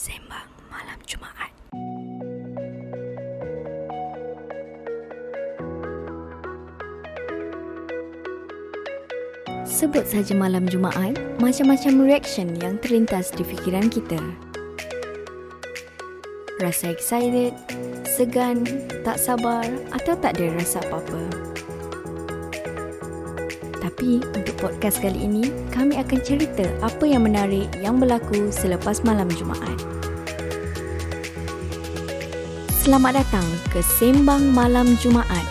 Sembang Malam Jumaat. Sebut saja malam Jumaat, macam-macam reaction yang terlintas di fikiran kita. Rasa excited, segan, tak sabar atau tak ada rasa apa-apa. Tapi untuk podcast kali ini, kami akan cerita apa yang menarik yang berlaku selepas malam Jumaat. Selamat datang ke Sembang Malam Jumaat,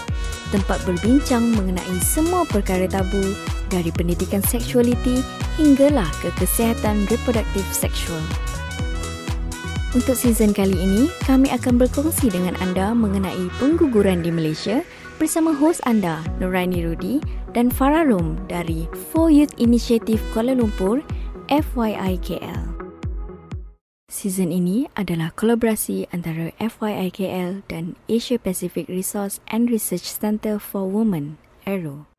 tempat berbincang mengenai semua perkara tabu dari pendidikan seksualiti hinggalah ke kesihatan reproduktif seksual. Untuk season kali ini, kami akan berkongsi dengan anda mengenai pengguguran di Malaysia bersama hos anda, Nuraini Rudi dan Farah Rom dari For Youth Initiative Kuala Lumpur, FYIKL. Season ini adalah kolaborasi antara FYIKL dan Asia Pacific Resource and Research Centre for Women, AERO.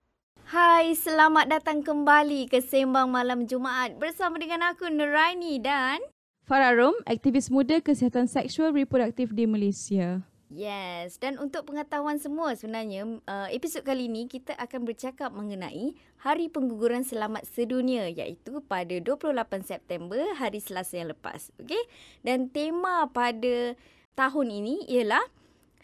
Hai, selamat datang kembali ke Sembang Malam Jumaat bersama dengan aku Nuraini dan Farah Rom, aktivis muda kesihatan seksual reproduktif di Malaysia. Yes, dan untuk pengetahuan semua sebenarnya, uh, episod kali ini kita akan bercakap mengenai Hari Pengguguran Selamat Sedunia iaitu pada 28 September, hari Selasa yang lepas. Okay? Dan tema pada tahun ini ialah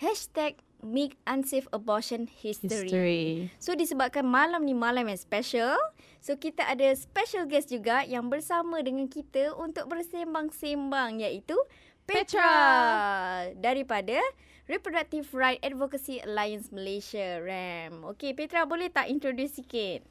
Hashtag Make Unsafe Abortion History. History. So disebabkan malam ni malam yang special, so kita ada special guest juga yang bersama dengan kita untuk bersembang-sembang iaitu Petra, Petra daripada Reproductive Right Advocacy Alliance Malaysia RAM. Okey Petra boleh tak introduce sikit?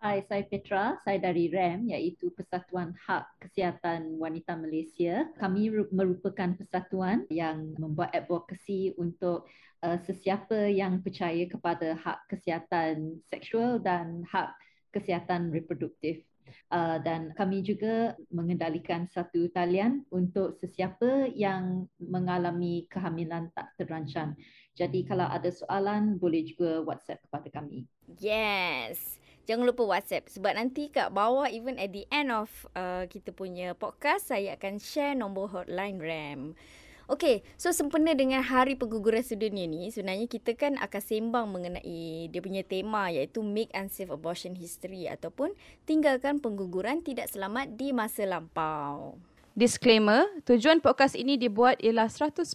Hai, saya Petra. Saya dari RAM iaitu Persatuan Hak Kesihatan Wanita Malaysia. Kami merupakan persatuan yang membuat advokasi untuk uh, sesiapa yang percaya kepada hak kesihatan seksual dan hak kesihatan reproduktif. Uh, dan kami juga mengendalikan satu talian untuk sesiapa yang mengalami kehamilan tak terancang. Jadi kalau ada soalan boleh juga WhatsApp kepada kami. Yes. Jangan lupa WhatsApp sebab nanti kat bawah even at the end of uh, kita punya podcast saya akan share nombor hotline RAM. Okey, so sempena dengan Hari Pengguguran Sedunia ni, sebenarnya kita kan akan sembang mengenai dia punya tema iaitu Make Unsafe Abortion History ataupun tinggalkan pengguguran tidak selamat di masa lampau. Disclaimer, tujuan podcast ini dibuat ialah 100%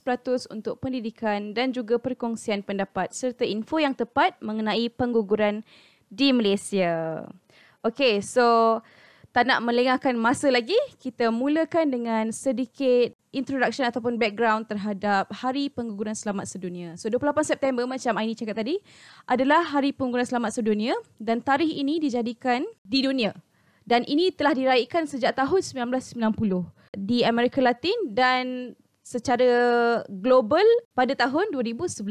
untuk pendidikan dan juga perkongsian pendapat serta info yang tepat mengenai pengguguran di Malaysia. Okay, so tak nak melengahkan masa lagi, kita mulakan dengan sedikit introduction ataupun background terhadap Hari Pengguguran Selamat Sedunia. So 28 September macam Aini cakap tadi adalah Hari Pengguguran Selamat Sedunia dan tarikh ini dijadikan di dunia. Dan ini telah diraihkan sejak tahun 1990 di Amerika Latin dan secara global pada tahun 2011.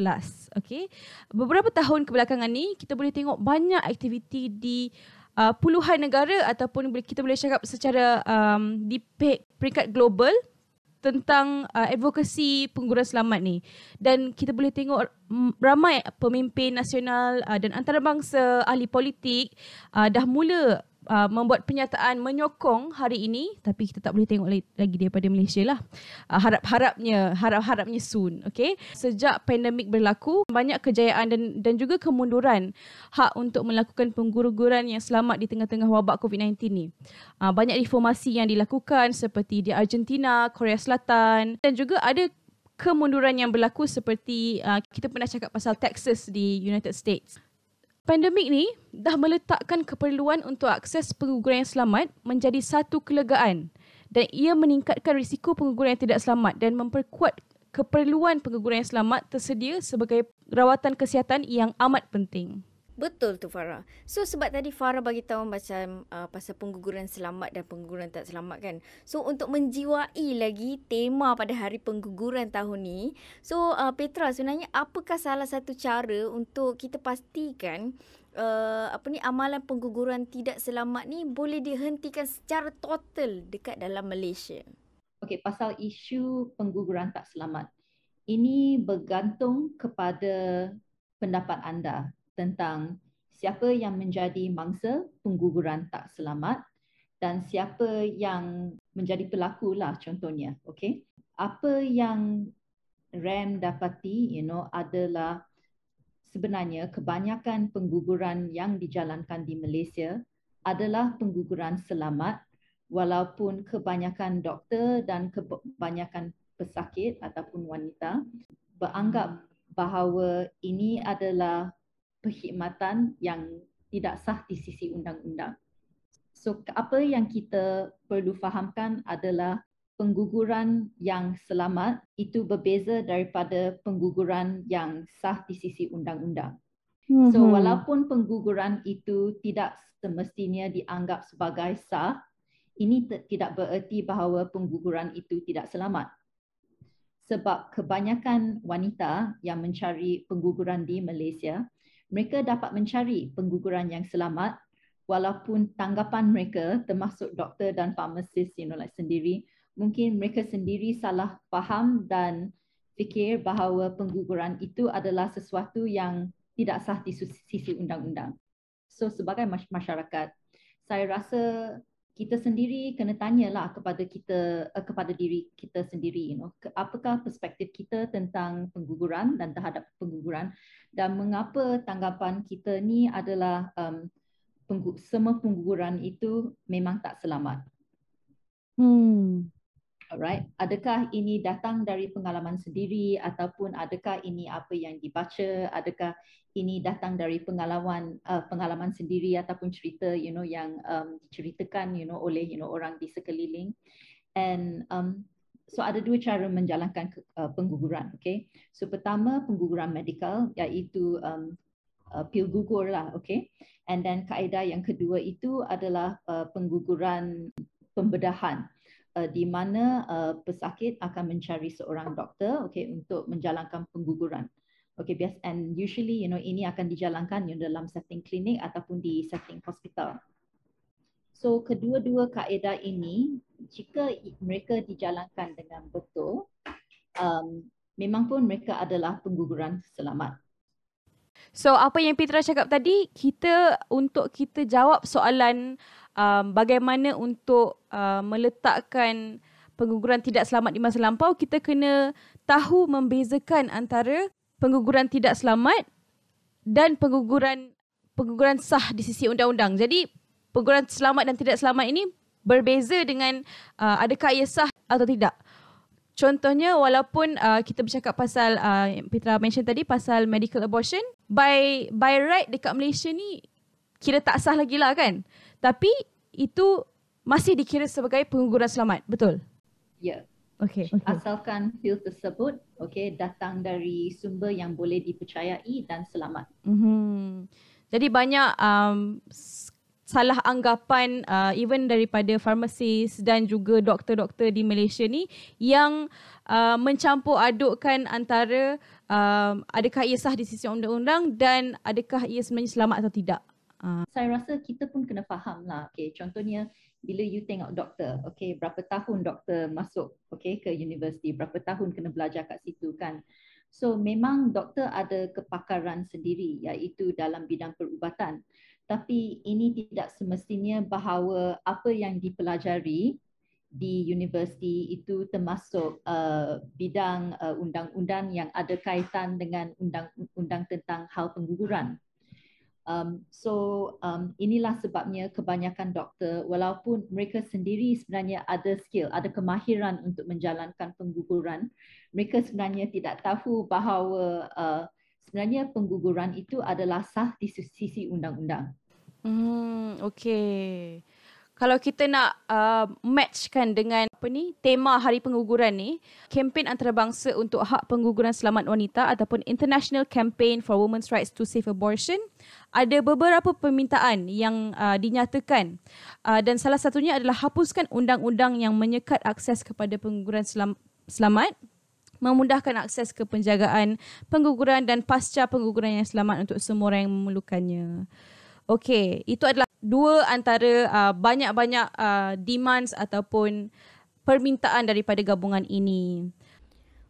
Okay. Beberapa tahun kebelakangan ni kita boleh tengok banyak aktiviti di uh, puluhan negara ataupun kita boleh cakap secara um, di peringkat global tentang uh, advokasi pengguguran selamat ni. Dan kita boleh tengok ramai pemimpin nasional uh, dan antarabangsa ahli politik uh, dah mula uh, membuat penyataan menyokong hari ini tapi kita tak boleh tengok lagi daripada Malaysia lah. Uh, harap-harapnya harap-harapnya soon okay? Sejak pandemik berlaku banyak kejayaan dan dan juga kemunduran hak untuk melakukan pengguguran yang selamat di tengah-tengah wabak COVID-19 ni. Uh, banyak reformasi yang dilakukan seperti di Argentina Korea Selatan dan juga ada kemunduran yang berlaku seperti uh, kita pernah cakap pasal Texas di United States Pandemik ni dah meletakkan keperluan untuk akses pengguguran yang selamat menjadi satu kelegaan dan ia meningkatkan risiko pengguguran yang tidak selamat dan memperkuat keperluan pengguguran yang selamat tersedia sebagai rawatan kesihatan yang amat penting. Betul tu Farah. So sebab tadi Farah bagi tahu macam uh, pasal pengguguran selamat dan pengguguran tak selamat kan. So untuk menjiwai lagi tema pada hari pengguguran tahun ni. So uh, Petra sebenarnya apakah salah satu cara untuk kita pastikan uh, apa ni amalan pengguguran tidak selamat ni boleh dihentikan secara total dekat dalam Malaysia. Okey pasal isu pengguguran tak selamat. Ini bergantung kepada pendapat anda tentang siapa yang menjadi mangsa pengguguran tak selamat dan siapa yang menjadi pelaku lah contohnya okey? Apa yang RAM dapati you know adalah sebenarnya kebanyakan pengguguran yang dijalankan di Malaysia adalah pengguguran selamat walaupun kebanyakan doktor dan kebanyakan pesakit ataupun wanita beranggap bahawa ini adalah perkhidmatan yang tidak sah di sisi undang-undang. So apa yang kita perlu fahamkan adalah pengguguran yang selamat itu berbeza daripada pengguguran yang sah di sisi undang-undang. Mm-hmm. So walaupun pengguguran itu tidak semestinya dianggap sebagai sah, ini t- tidak bererti bahawa pengguguran itu tidak selamat. Sebab kebanyakan wanita yang mencari pengguguran di Malaysia, mereka dapat mencari pengguguran yang selamat walaupun tanggapan mereka termasuk doktor dan farmasis you know like sendiri mungkin mereka sendiri salah faham dan fikir bahawa pengguguran itu adalah sesuatu yang tidak sah di sisi undang-undang. So sebagai masyarakat, saya rasa kita sendiri kena tanyalah kepada kita uh, kepada diri kita sendiri you know apakah perspektif kita tentang pengguguran dan terhadap pengguguran dan mengapa tanggapan kita ni adalah um, penggu- semua pengguguran itu memang tak selamat. Hmm. Alright, adakah ini datang dari pengalaman sendiri ataupun adakah ini apa yang dibaca, adakah ini datang dari pengalaman uh, pengalaman sendiri ataupun cerita you know yang um, diceritakan you know oleh you know orang di sekeliling. And um, so ada dua cara menjalankan uh, pengguguran, okay? So pertama pengguguran medikal iaitu um, uh, pil gugur lah, okay? And then kaedah yang kedua itu adalah uh, pengguguran pembedahan uh, di mana uh, pesakit akan mencari seorang doktor okay untuk menjalankan pengguguran. Okay, bias and usually you know ini akan dijalankan you know, dalam setting klinik ataupun di setting hospital. So kedua-dua kaedah ini jika mereka dijalankan dengan betul um, memang pun mereka adalah pengguguran selamat. So apa yang Petra cakap tadi kita untuk kita jawab soalan um, bagaimana untuk uh, meletakkan pengguguran tidak selamat di masa lampau, kita kena tahu membezakan antara pengguguran tidak selamat dan pengguguran pengguguran sah di sisi undang-undang. Jadi pengguguran selamat dan tidak selamat ini berbeza dengan uh, adakah ia sah atau tidak. Contohnya walaupun uh, kita bercakap pasal uh, Petra mention tadi pasal medical abortion by by right dekat Malaysia ni kira tak sah lagi lah kan. Tapi itu masih dikira sebagai pengguguran selamat, betul? Ya. Yeah. Okay. Asalkan pil tersebut okay, datang dari sumber yang boleh dipercayai dan selamat. Mm-hmm. Jadi banyak um, salah anggapan uh, even daripada farmasis dan juga doktor-doktor di Malaysia ni yang uh, mencampur adukkan antara um, adakah ia sah di sisi undang-undang dan adakah ia sebenarnya selamat atau tidak. Uh. Saya rasa kita pun kena faham lah. Okay, contohnya bila you tengok doktor, okay, berapa tahun doktor masuk okay, ke universiti, berapa tahun kena belajar kat situ kan. So memang doktor ada kepakaran sendiri iaitu dalam bidang perubatan. Tapi ini tidak semestinya bahawa apa yang dipelajari di universiti itu termasuk uh, bidang uh, undang-undang yang ada kaitan dengan undang-undang tentang hal pengguguran. Um, so um, inilah sebabnya kebanyakan doktor walaupun mereka sendiri sebenarnya ada skill, ada kemahiran untuk menjalankan pengguguran, mereka sebenarnya tidak tahu bahawa uh, sebenarnya pengguguran itu adalah sah di sisi undang-undang. Hmm, okay kalau kita nak uh, matchkan dengan apa ni tema hari pengguguran ni kempen antarabangsa untuk hak pengguguran selamat wanita ataupun International Campaign for Women's Rights to Safe Abortion ada beberapa permintaan yang uh, dinyatakan uh, dan salah satunya adalah hapuskan undang-undang yang menyekat akses kepada pengguguran selam- selamat memudahkan akses ke penjagaan pengguguran dan pasca pengguguran yang selamat untuk semua orang yang memerlukannya. Okey, itu adalah dua antara uh, banyak-banyak uh, demands ataupun permintaan daripada gabungan ini.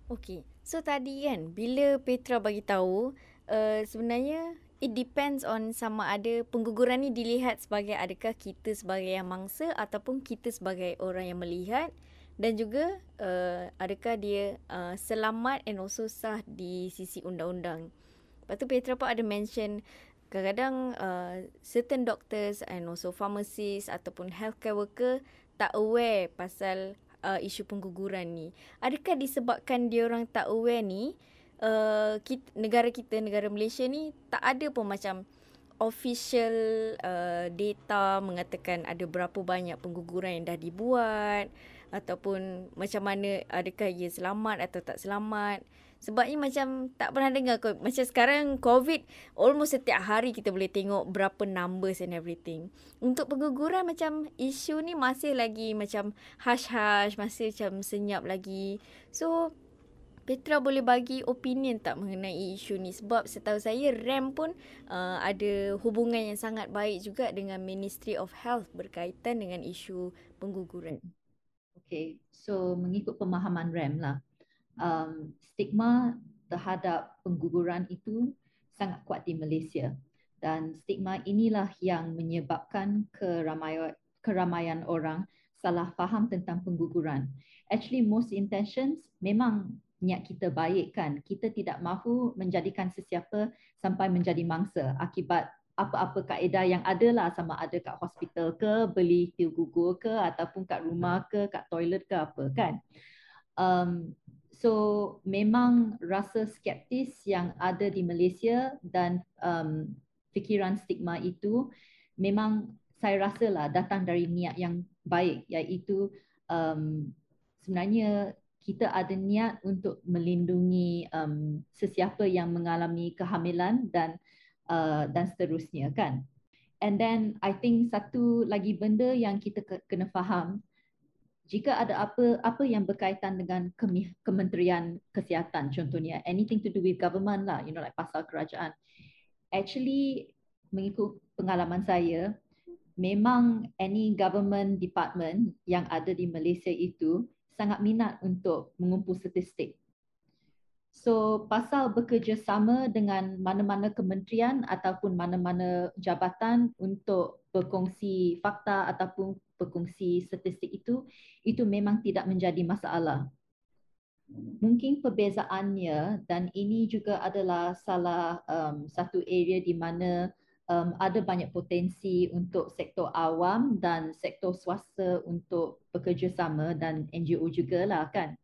Okey. So tadi kan bila Petra bagi tahu uh, sebenarnya it depends on sama ada pengguguran ni dilihat sebagai adakah kita sebagai yang mangsa ataupun kita sebagai orang yang melihat dan juga uh, adakah dia uh, selamat and also sah di sisi undang-undang. Lepas tu Petra pun ada mention kadang-kadang uh, certain doctors and also pharmacists ataupun healthcare worker tak aware pasal uh, isu pengguguran ni. Adakah disebabkan dia orang tak aware ni uh, kita, negara kita negara Malaysia ni tak ada pun macam official uh, data mengatakan ada berapa banyak pengguguran yang dah dibuat ataupun macam mana adakah ia selamat atau tak selamat. Sebabnya macam tak pernah dengar macam sekarang covid almost setiap hari kita boleh tengok berapa numbers and everything. Untuk pengguguran macam isu ni masih lagi macam hush hush masih macam senyap lagi. So Petra boleh bagi opinion tak mengenai isu ni? Sebab setahu saya RAM pun uh, ada hubungan yang sangat baik juga dengan Ministry of Health berkaitan dengan isu pengguguran. Okay, so mengikut pemahaman RAM lah, um, stigma terhadap pengguguran itu sangat kuat di Malaysia dan stigma inilah yang menyebabkan keramaian, keramaian orang salah faham tentang pengguguran. Actually, most intentions memang niat kita baik kan kita tidak mahu menjadikan sesiapa sampai menjadi mangsa akibat apa-apa kaedah yang ada lah sama ada kat hospital ke beli pil gugur ke ataupun kat rumah ke kat toilet ke apa kan. Um, so memang rasa skeptis yang ada di Malaysia dan um, fikiran stigma itu memang saya rasa lah datang dari niat yang baik iaitu um, sebenarnya kita ada niat untuk melindungi um, sesiapa yang mengalami kehamilan dan uh, dan seterusnya kan. And then I think satu lagi benda yang kita kena faham jika ada apa apa yang berkaitan dengan kementerian kesihatan contohnya anything to do with government lah you know like pasal kerajaan actually mengikut pengalaman saya memang any government department yang ada di Malaysia itu sangat minat untuk mengumpul statistik. So pasal bekerjasama dengan mana-mana kementerian ataupun mana-mana jabatan untuk berkongsi fakta ataupun berkongsi statistik itu, itu memang tidak menjadi masalah. Mungkin perbezaannya dan ini juga adalah salah um, satu area di mana um, ada banyak potensi untuk sektor awam dan sektor swasta untuk bekerjasama dan NGO juga lah kan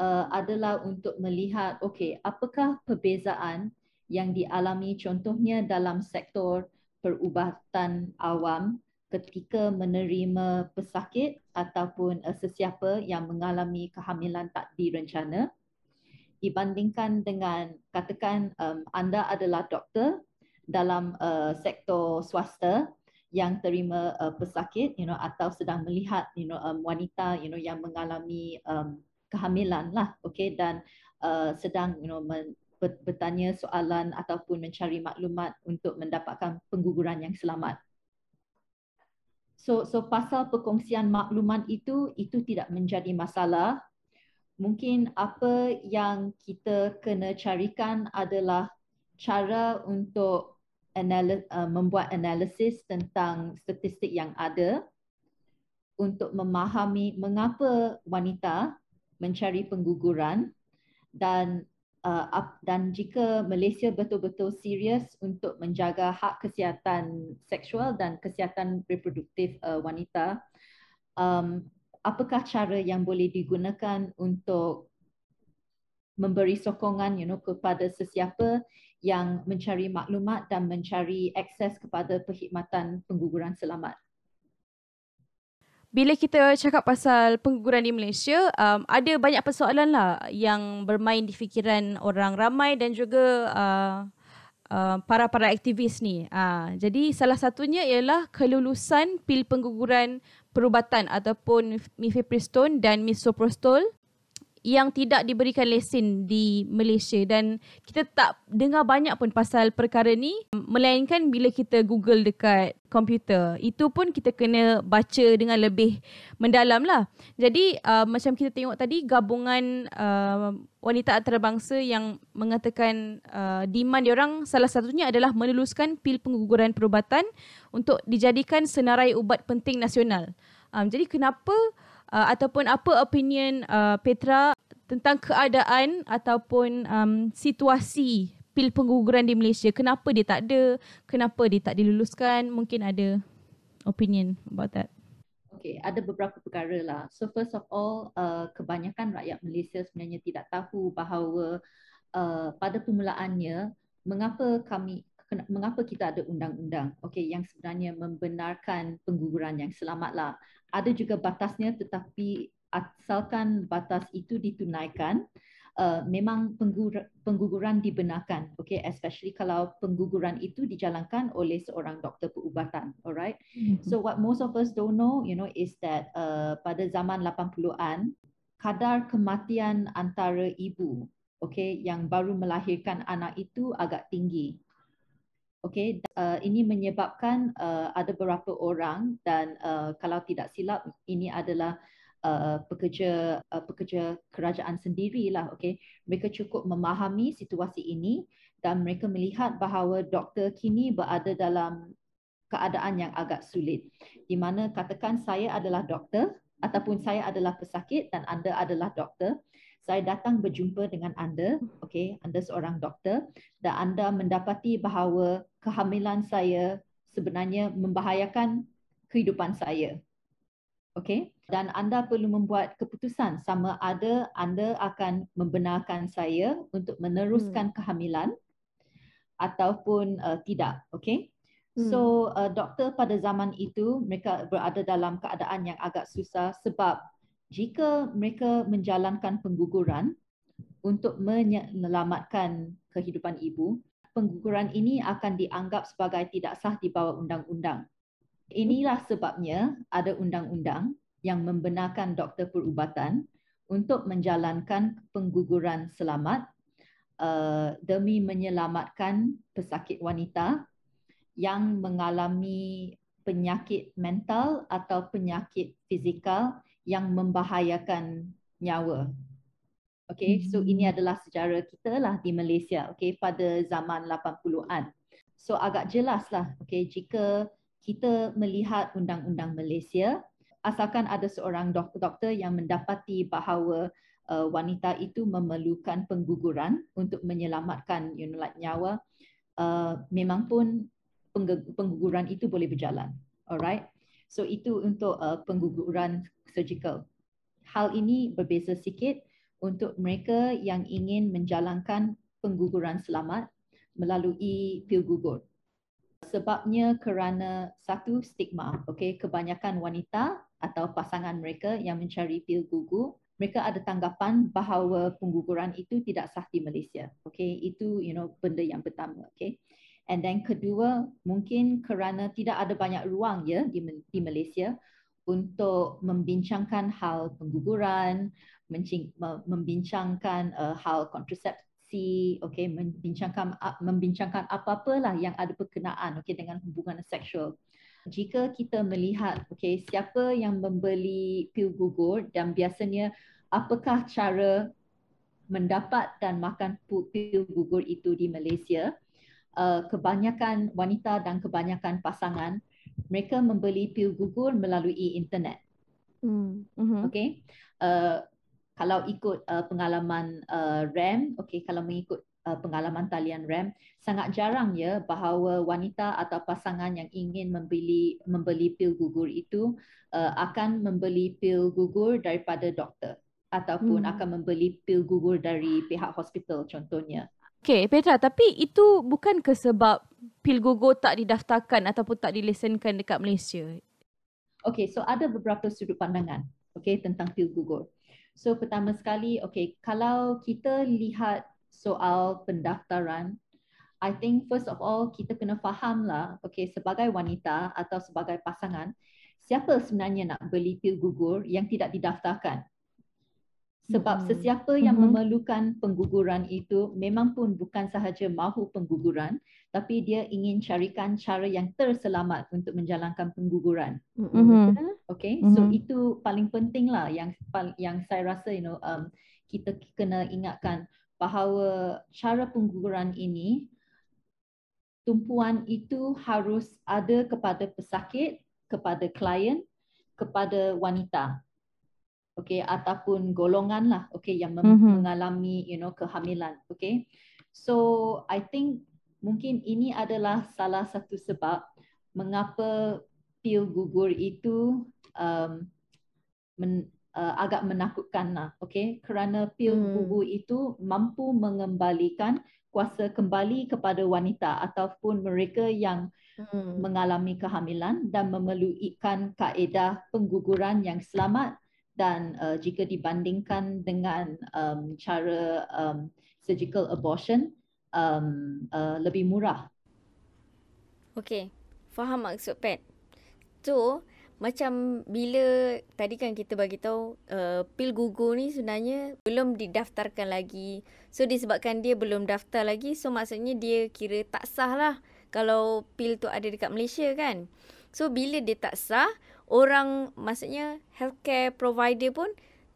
adalah untuk melihat okey apakah perbezaan yang dialami contohnya dalam sektor perubatan awam ketika menerima pesakit ataupun uh, sesiapa yang mengalami kehamilan tak direncana dibandingkan dengan katakan um, anda adalah doktor dalam uh, sektor swasta yang terima uh, pesakit you know atau sedang melihat you know um, wanita you know yang mengalami um, kehamilan lah okay? Dan uh, sedang you know men, bertanya soalan ataupun mencari maklumat untuk mendapatkan pengguguran yang selamat. So so pasal perkongsian maklumat itu itu tidak menjadi masalah. Mungkin apa yang kita kena carikan adalah cara untuk analis, uh, membuat analisis tentang statistik yang ada untuk memahami mengapa wanita mencari pengguguran dan uh, dan jika Malaysia betul-betul serius untuk menjaga hak kesihatan seksual dan kesihatan reproduktif uh, wanita um, apakah cara yang boleh digunakan untuk memberi sokongan you know kepada sesiapa yang mencari maklumat dan mencari akses kepada perkhidmatan pengguguran selamat. Bila kita cakap pasal pengguguran di Malaysia, um, ada banyak persoalan lah yang bermain di fikiran orang ramai dan juga uh, uh, para-para aktivis ni. Uh, jadi salah satunya ialah kelulusan pil pengguguran perubatan ataupun mifepristone dan misoprostol yang tidak diberikan lesen di Malaysia dan kita tak dengar banyak pun pasal perkara ni melainkan bila kita Google dekat komputer. Itu pun kita kena baca dengan lebih mendalam lah. Jadi uh, macam kita tengok tadi gabungan uh, wanita antarabangsa yang mengatakan uh, demand diorang salah satunya adalah meneluskan pil pengguguran perubatan untuk dijadikan senarai ubat penting nasional. Um, jadi kenapa uh, ataupun apa opinion uh, Petra tentang keadaan ataupun um, situasi pil pengguguran di Malaysia. Kenapa dia tak ada? Kenapa dia tak diluluskan? Mungkin ada opinion about that. Okay, ada beberapa perkara lah. So first of all, uh, kebanyakan rakyat Malaysia sebenarnya tidak tahu bahawa uh, pada permulaannya mengapa kami mengapa kita ada undang-undang okay, yang sebenarnya membenarkan pengguguran yang selamatlah. Ada juga batasnya tetapi asalkan batas itu ditunaikan, uh, memang pengguguran dibenarkan okay? Especially kalau pengguguran itu dijalankan oleh seorang doktor perubatan alright? Mm-hmm. so what most of us don't know you know is that uh, pada zaman 80-an kadar kematian antara ibu okay yang baru melahirkan anak itu agak tinggi Okay, uh, ini menyebabkan uh, ada beberapa orang dan uh, kalau tidak silap ini adalah Uh, pekerja uh, pekerja kerajaan sendirilah okey. Mereka cukup memahami situasi ini dan mereka melihat bahawa doktor kini berada dalam keadaan yang agak sulit di mana katakan saya adalah doktor ataupun saya adalah pesakit dan anda adalah doktor saya datang berjumpa dengan anda okey anda seorang doktor dan anda mendapati bahawa kehamilan saya sebenarnya membahayakan kehidupan saya okey dan anda perlu membuat keputusan sama ada anda akan membenarkan saya untuk meneruskan hmm. kehamilan ataupun uh, tidak okey hmm. so uh, doktor pada zaman itu mereka berada dalam keadaan yang agak susah sebab jika mereka menjalankan pengguguran untuk menyelamatkan kehidupan ibu pengguguran ini akan dianggap sebagai tidak sah di bawah undang-undang. Inilah sebabnya ada undang-undang yang membenarkan doktor perubatan untuk menjalankan pengguguran selamat uh, demi menyelamatkan pesakit wanita yang mengalami penyakit mental atau penyakit fizikal yang membahayakan nyawa. Okay, so ini adalah sejarah kita lah di Malaysia, okay, pada zaman 80-an. So agak jelas lah, okay, jika kita melihat undang-undang Malaysia, asalkan ada seorang doktor-doktor yang mendapati bahawa uh, wanita itu memerlukan pengguguran untuk menyelamatkan you know, like nyawa, uh, memang pun pengguguran itu boleh berjalan. Alright. So itu untuk uh, pengguguran surgical. Hal ini berbeza sikit untuk mereka yang ingin menjalankan pengguguran selamat melalui pil gugur. Sebabnya kerana satu stigma okey? Kebanyakan wanita atau pasangan mereka yang mencari pil gugur mereka ada tanggapan bahawa pengguguran itu tidak sah di Malaysia okey? Itu you know benda yang pertama okey and then kedua mungkin kerana tidak ada banyak ruang ya di di Malaysia untuk membincangkan hal pengguguran membincangkan uh, hal kontrasepsi si okey membincangkan membincangkan apa-apalah yang ada berkenaan okey dengan hubungan seksual. Jika kita melihat okey siapa yang membeli pil gugur dan biasanya apakah cara mendapat dan makan pil gugur itu di Malaysia, uh, kebanyakan wanita dan kebanyakan pasangan mereka membeli pil gugur melalui internet. Mm. Mm-hmm. Okay. Uh, kalau ikut uh, pengalaman uh, RAM, okey kalau mengikut uh, pengalaman talian RAM, sangat jarang ya bahawa wanita atau pasangan yang ingin membeli membeli pil gugur itu uh, akan membeli pil gugur daripada doktor ataupun hmm. akan membeli pil gugur dari pihak hospital contohnya. Okay, Petra, tapi itu bukan ke sebab pil gugur tak didaftarkan ataupun tak dilesenkan dekat Malaysia? Okay, so ada beberapa sudut pandangan okay, tentang pil gugur. So pertama sekali, okay, kalau kita lihat soal pendaftaran, I think first of all kita kena faham lah, okay, sebagai wanita atau sebagai pasangan, siapa sebenarnya nak beli pil gugur yang tidak didaftarkan? Sebab hmm. sesiapa yang hmm. memerlukan pengguguran itu memang pun bukan sahaja mahu pengguguran tapi dia ingin carikan cara yang terselamat untuk menjalankan pengguguran. Hmm. Okay, hmm. so itu paling penting lah yang yang saya rasa you know um, kita kena ingatkan bahawa cara pengguguran ini tumpuan itu harus ada kepada pesakit, kepada klien, kepada wanita okay, ataupun golongan lah, okay, yang mm-hmm. mengalami, you know, kehamilan, okay. So I think mungkin ini adalah salah satu sebab mengapa pil gugur itu um, men, uh, agak menakutkan lah, okay. Kerana pil mm. gugur itu mampu mengembalikan kuasa kembali kepada wanita ataupun mereka yang mm. mengalami kehamilan dan memerlukan kaedah pengguguran yang selamat dan uh, jika dibandingkan dengan um, cara um, surgical abortion um, uh, lebih murah. Okey, faham maksud Pat. So, macam bila tadi kan kita bagi tahu uh, pil gugur ni sebenarnya belum didaftarkan lagi. So disebabkan dia belum daftar lagi, so maksudnya dia kira tak sah lah kalau pil tu ada dekat Malaysia kan. So bila dia tak sah, orang maksudnya healthcare provider pun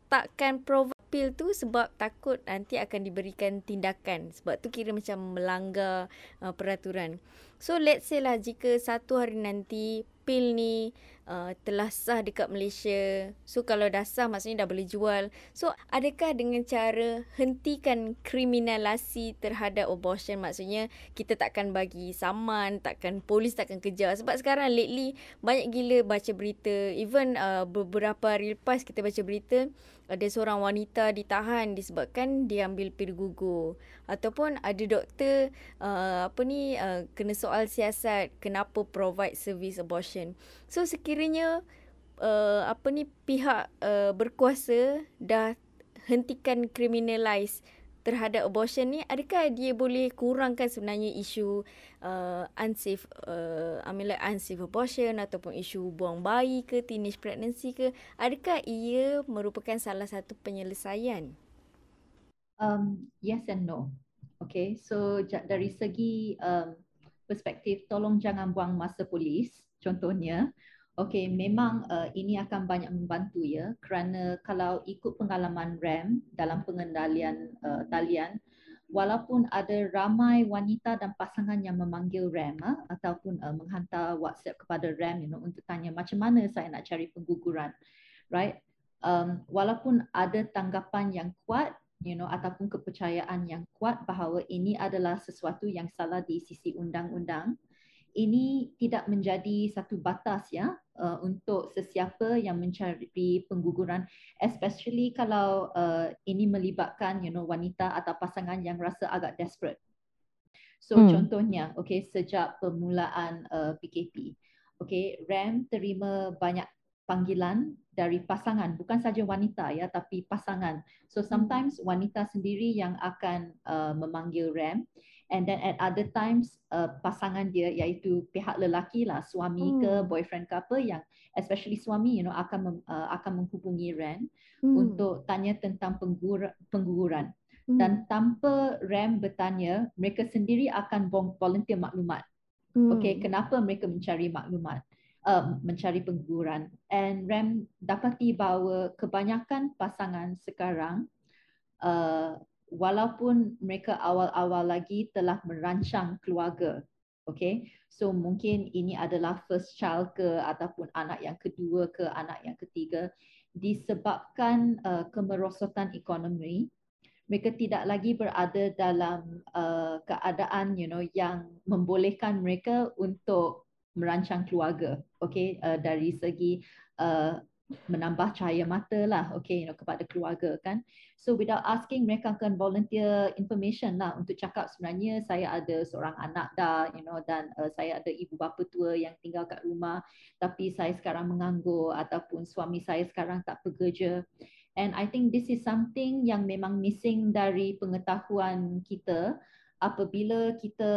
takkan provide pil tu sebab takut nanti akan diberikan tindakan sebab tu kira macam melanggar uh, peraturan. So let's say lah jika satu hari nanti pil ni uh, telah sah dekat Malaysia. So kalau dah sah maksudnya dah boleh jual. So adakah dengan cara hentikan kriminalasi terhadap abortion maksudnya kita takkan bagi saman, takkan polis takkan kejar sebab sekarang lately banyak gila baca berita even uh, beberapa hari lepas kita baca berita ada seorang wanita ditahan disebabkan dia ambil pil gugur. Ataupun ada doktor uh, apa ni uh, kena soal siasat kenapa provide service abortion. So sekiranya uh, apa ni pihak uh, berkuasa dah hentikan criminalize terhadap abortion ni adakah dia boleh kurangkan sebenarnya isu uh, unsafe uh, like unsafe abortion ataupun isu buang bayi ke teenage pregnancy ke? Adakah ia merupakan salah satu penyelesaian? Um yes and no. Okay so dari segi um, perspektif tolong jangan buang masa polis contohnya Okey, memang uh, ini akan banyak membantu ya kerana kalau ikut pengalaman RAM dalam pengendalian uh, talian walaupun ada ramai wanita dan pasangan yang memanggil RAM uh, ataupun uh, menghantar WhatsApp kepada RAM you know untuk tanya macam mana saya nak cari pengguguran right? Um, walaupun ada tanggapan yang kuat you know ataupun kepercayaan yang kuat bahawa ini adalah sesuatu yang salah di sisi undang-undang ini tidak menjadi satu batas ya uh, untuk sesiapa yang mencari pengguguran especially kalau uh, ini melibatkan you know wanita atau pasangan yang rasa agak desperate. So hmm. contohnya okay sejak permulaan uh, PKP okay RAM terima banyak panggilan dari pasangan bukan saja wanita ya tapi pasangan. So sometimes wanita sendiri yang akan uh, memanggil RAM and then at other times uh, pasangan dia iaitu pihak lelaki lah suami hmm. ke boyfriend ke apa yang especially suami you know akan mem, uh, akan menghubungi Ren hmm. untuk tanya tentang penggur, pengguguran hmm. dan tanpa Ren bertanya mereka sendiri akan volunteer maklumat hmm. okay kenapa mereka mencari maklumat uh, mencari pengguguran and Ren dapati bahawa kebanyakan pasangan sekarang uh, walaupun mereka awal-awal lagi telah merancang keluarga. Okay, so mungkin ini adalah first child ke ataupun anak yang kedua ke anak yang ketiga disebabkan uh, kemerosotan ekonomi mereka tidak lagi berada dalam uh, keadaan you know yang membolehkan mereka untuk merancang keluarga okay uh, dari segi uh, menambah cahaya mata lah okay you know kepada keluarga kan. So without asking mereka akan volunteer information lah untuk cakap sebenarnya saya ada seorang anak dah you know dan uh, saya ada ibu bapa tua yang tinggal kat rumah tapi saya sekarang menganggur ataupun suami saya sekarang tak bekerja. And i think this is something yang memang missing dari pengetahuan kita apabila kita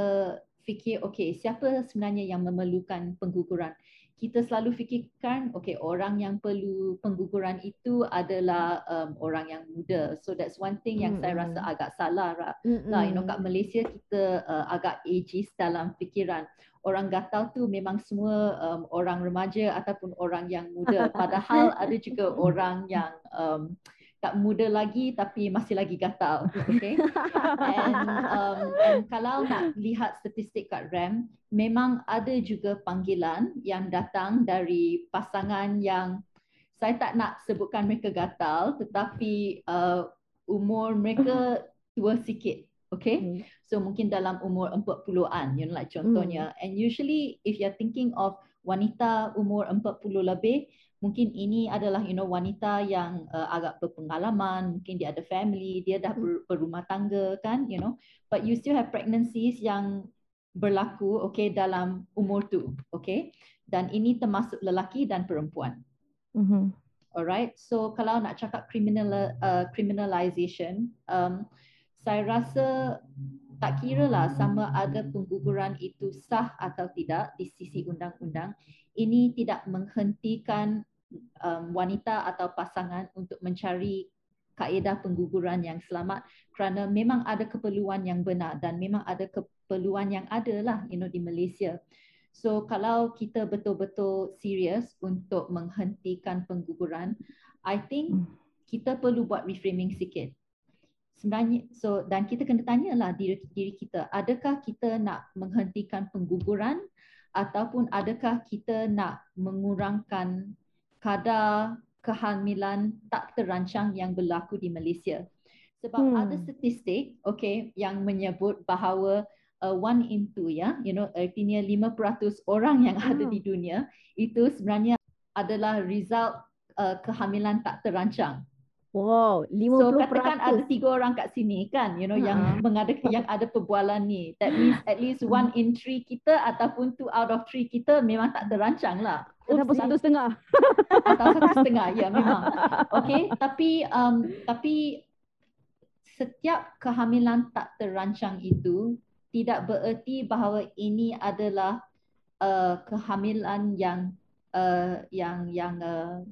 fikir okay siapa sebenarnya yang memerlukan pengguguran kita selalu fikirkan okay orang yang perlu pengguguran itu adalah um, orang yang muda so that's one thing yang mm-hmm. saya rasa agak salah mm-hmm. lah you know kat Malaysia kita uh, agak ageist dalam fikiran orang gatal tu memang semua um, orang remaja ataupun orang yang muda padahal ada juga orang yang um, tak muda lagi tapi masih lagi gatal okay and, um, and kalau nak lihat statistik kat RAM memang ada juga panggilan yang datang dari pasangan yang saya tak nak sebutkan mereka gatal tetapi uh, umur mereka tua sikit okay hmm. so mungkin dalam umur 40-an you know like contohnya hmm. and usually if you're thinking of wanita umur 40 lebih mungkin ini adalah you know wanita yang uh, agak berpengalaman mungkin dia ada family dia dah ber, berumah tangga kan you know. But you still have pregnancies yang berlaku okay dalam umur tu okay. Dan ini termasuk lelaki dan perempuan. Mm-hmm. alright so kalau nak cakap criminal uh, criminalization um, saya rasa tak kira lah sama ada pengguguran itu sah atau tidak di sisi undang-undang ini tidak menghentikan um, wanita atau pasangan untuk mencari kaedah pengguguran yang selamat kerana memang ada keperluan yang benar dan memang ada keperluan yang ada lah you know di Malaysia. So kalau kita betul-betul serius untuk menghentikan pengguguran, I think hmm. kita perlu buat reframing sikit. Sebenarnya so dan kita kena tanyalah diri diri kita, adakah kita nak menghentikan pengguguran ataupun adakah kita nak mengurangkan kadar kehamilan tak terancang yang berlaku di Malaysia. Sebab hmm. ada statistik okay, yang menyebut bahawa uh, one in two ya, you know, artinya 5% orang yang hmm. ada di dunia itu sebenarnya adalah result uh, kehamilan tak terancang. Wow, 50%. So katakan ada tiga orang kat sini kan, you know, hmm. yang mengada yang ada perbualan ni. That means at least one in three kita ataupun two out of three kita memang tak terancang lah. Atau satu setengah. Atau satu setengah, ya memang. Okay, tapi um, tapi setiap kehamilan tak terancang itu tidak bererti bahawa ini adalah uh, kehamilan yang uh, yang yang uh,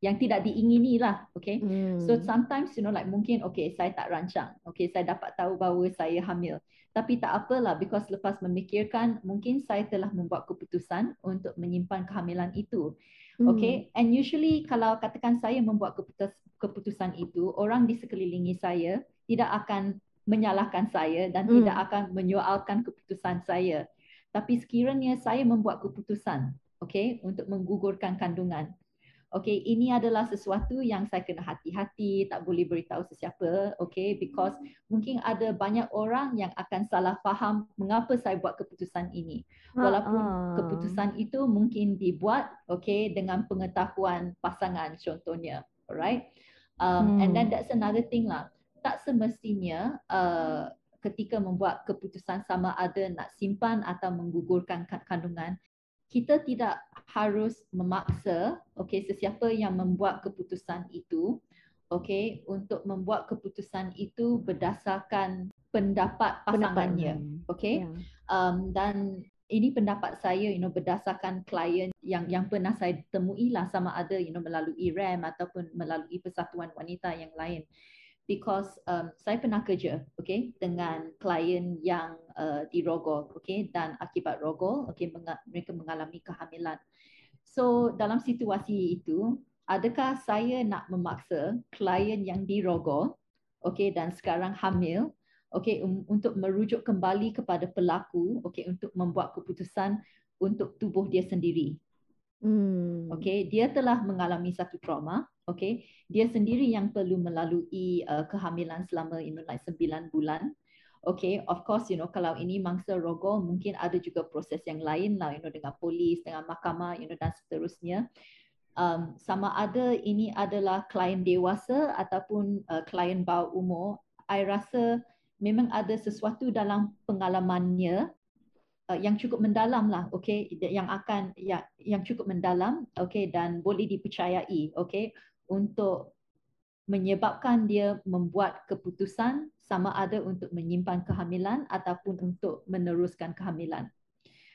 yang tidak diingini lah, okay. Hmm. So sometimes you know like mungkin okay saya tak rancang, okay saya dapat tahu bahawa saya hamil. Tapi tak apalah because lepas memikirkan mungkin saya telah membuat keputusan untuk menyimpan kehamilan itu. Hmm. Okay, and usually kalau katakan saya membuat keputus, keputusan itu, orang di sekelilingi saya tidak akan menyalahkan saya dan hmm. tidak akan menyoalkan keputusan saya. Tapi sekiranya saya membuat keputusan, okay, untuk menggugurkan kandungan, okay ini adalah sesuatu yang saya kena hati-hati tak boleh beritahu sesiapa okay because mungkin ada banyak orang yang akan salah faham mengapa saya buat keputusan ini walaupun uh-uh. keputusan itu mungkin dibuat okay dengan pengetahuan pasangan contohnya alright um, hmm. and then that's another thing lah tak semestinya uh, ketika membuat keputusan sama ada nak simpan atau menggugurkan kandungan kita tidak harus memaksa okey sesiapa yang membuat keputusan itu okey untuk membuat keputusan itu berdasarkan pendapat pasangannya okey yeah. um, dan ini pendapat saya you know berdasarkan klien yang yang pernah saya temui lah sama ada you know melalui RAM ataupun melalui persatuan wanita yang lain because um, saya pernah kerja okay dengan klien yang uh, dirogol okay dan akibat rogol okay menga- mereka mengalami kehamilan. So dalam situasi itu adakah saya nak memaksa klien yang dirogol okay dan sekarang hamil okay um, untuk merujuk kembali kepada pelaku okay untuk membuat keputusan untuk tubuh dia sendiri Hmm. Okay, dia telah mengalami satu trauma. Okay, dia sendiri yang perlu melalui uh, kehamilan selama you know, like sembilan bulan. Okay, of course, you know, kalau ini mangsa rogol, mungkin ada juga proses yang lain lah, you know, dengan polis, dengan mahkamah, you know, dan seterusnya. Um, sama ada ini adalah klien dewasa ataupun uh, klien bawah umur, I rasa memang ada sesuatu dalam pengalamannya uh, yang cukup mendalam lah okay? Yang akan yang yang cukup mendalam okay? Dan boleh dipercayai okay? Untuk menyebabkan dia membuat keputusan sama ada untuk menyimpan kehamilan ataupun untuk meneruskan kehamilan.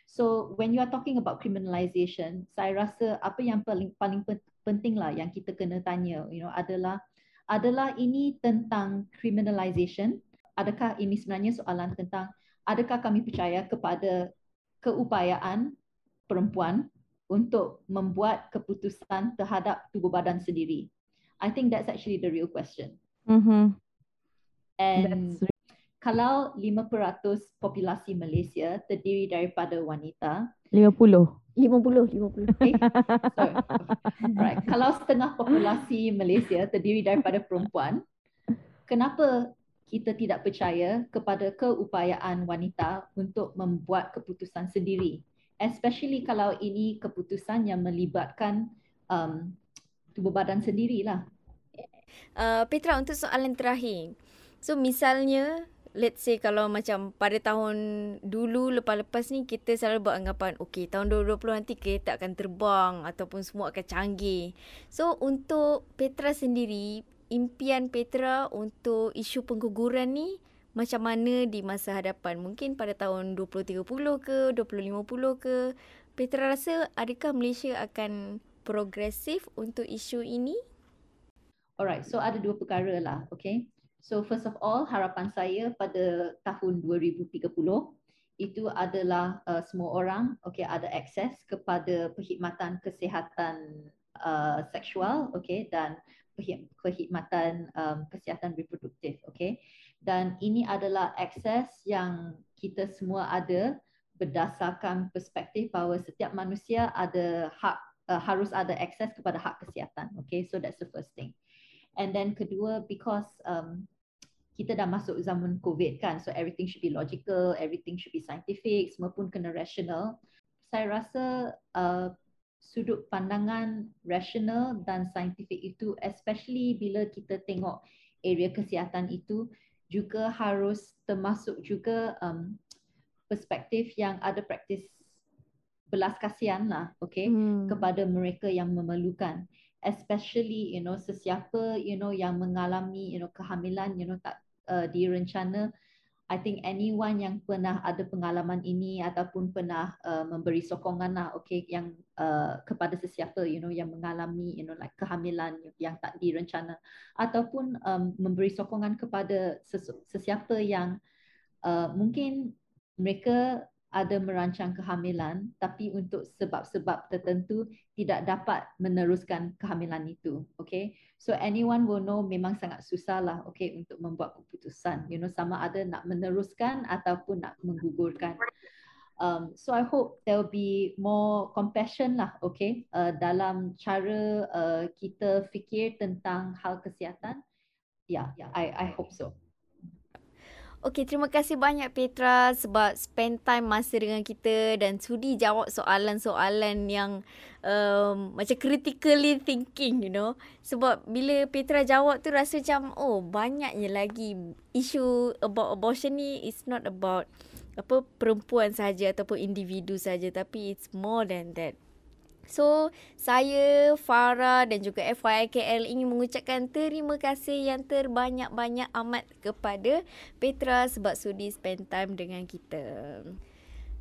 So when you are talking about criminalization, saya rasa apa yang paling paling penting lah yang kita kena tanya, you know, adalah adalah ini tentang criminalization. Adakah ini sebenarnya soalan tentang adakah kami percaya kepada keupayaan perempuan untuk membuat keputusan terhadap tubuh badan sendiri? I think that's actually the real question. Mm-hmm. And that's kalau 5% populasi Malaysia terdiri daripada wanita. 50. 50, 50. Okay. Sorry. Right. Kalau setengah populasi Malaysia terdiri daripada perempuan, kenapa kita tidak percaya kepada keupayaan wanita untuk membuat keputusan sendiri? Especially kalau ini keputusan yang melibatkan um, tubuh badan sendirilah. Uh, Petra, untuk soalan terakhir. So misalnya let's say kalau macam pada tahun dulu lepas-lepas ni kita selalu buat anggapan okay tahun 2020 nanti kereta akan terbang ataupun semua akan canggih. So untuk Petra sendiri, impian Petra untuk isu pengguguran ni macam mana di masa hadapan? Mungkin pada tahun 2030 ke, 2050 ke. Petra rasa adakah Malaysia akan progresif untuk isu ini? Alright, so ada dua perkara lah, okay. So first of all, harapan saya pada tahun 2030 itu adalah uh, semua orang okay ada akses kepada perkhidmatan kesihatan uh, seksual okay dan perkhidmatan um, kesihatan reproduktif okay? Dan ini adalah akses yang kita semua ada berdasarkan perspektif bahawa setiap manusia ada hak uh, harus ada akses kepada hak kesihatan okay? So that's the first thing. And then kedua because um, kita dah masuk zaman COVID kan, so everything should be logical, everything should be scientific, semua pun kena rational. Saya rasa uh, sudut pandangan rational dan scientific itu, especially bila kita tengok area kesihatan itu, juga harus termasuk juga um, perspektif yang ada praktis belas kasihan lah, okay, hmm. kepada mereka yang memerlukan especially you know sesiapa you know yang mengalami you know kehamilan you know tak uh, direncana I think anyone yang pernah ada pengalaman ini ataupun pernah uh, memberi sokongan lah okay yang uh, kepada sesiapa you know yang mengalami you know like kehamilan yang tak direncana. Ataupun um, memberi sokongan kepada ses- sesiapa yang uh, mungkin mereka ada merancang kehamilan tapi untuk sebab-sebab tertentu tidak dapat meneruskan kehamilan itu okay? So anyone will know memang sangat susah lah okay untuk membuat keputusan. You know sama ada nak meneruskan ataupun nak menggugurkan. Um so i hope there will be more compassion lah okay uh, dalam cara uh, kita fikir tentang hal kesihatan. Yeah yeah i i hope so Okey, terima kasih banyak Petra sebab spend time masa dengan kita dan sudi jawab soalan-soalan yang um, macam critically thinking, you know. Sebab bila Petra jawab tu rasa macam, oh banyaknya lagi isu about abortion ni is not about apa perempuan saja ataupun individu saja tapi it's more than that. So, saya, Farah dan juga FYIKL ingin mengucapkan terima kasih yang terbanyak-banyak amat kepada Petra sebab sudi spend time dengan kita.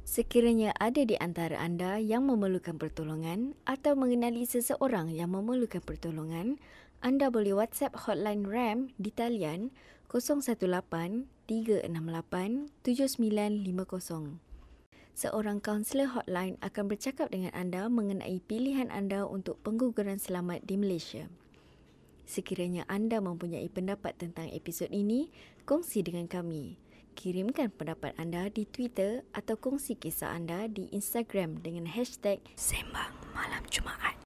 Sekiranya ada di antara anda yang memerlukan pertolongan atau mengenali seseorang yang memerlukan pertolongan, anda boleh WhatsApp hotline RAM di talian 018 368 7950 seorang kaunselor hotline akan bercakap dengan anda mengenai pilihan anda untuk pengguguran selamat di Malaysia. Sekiranya anda mempunyai pendapat tentang episod ini, kongsi dengan kami. Kirimkan pendapat anda di Twitter atau kongsi kisah anda di Instagram dengan hashtag Sembang Malam Jumaat.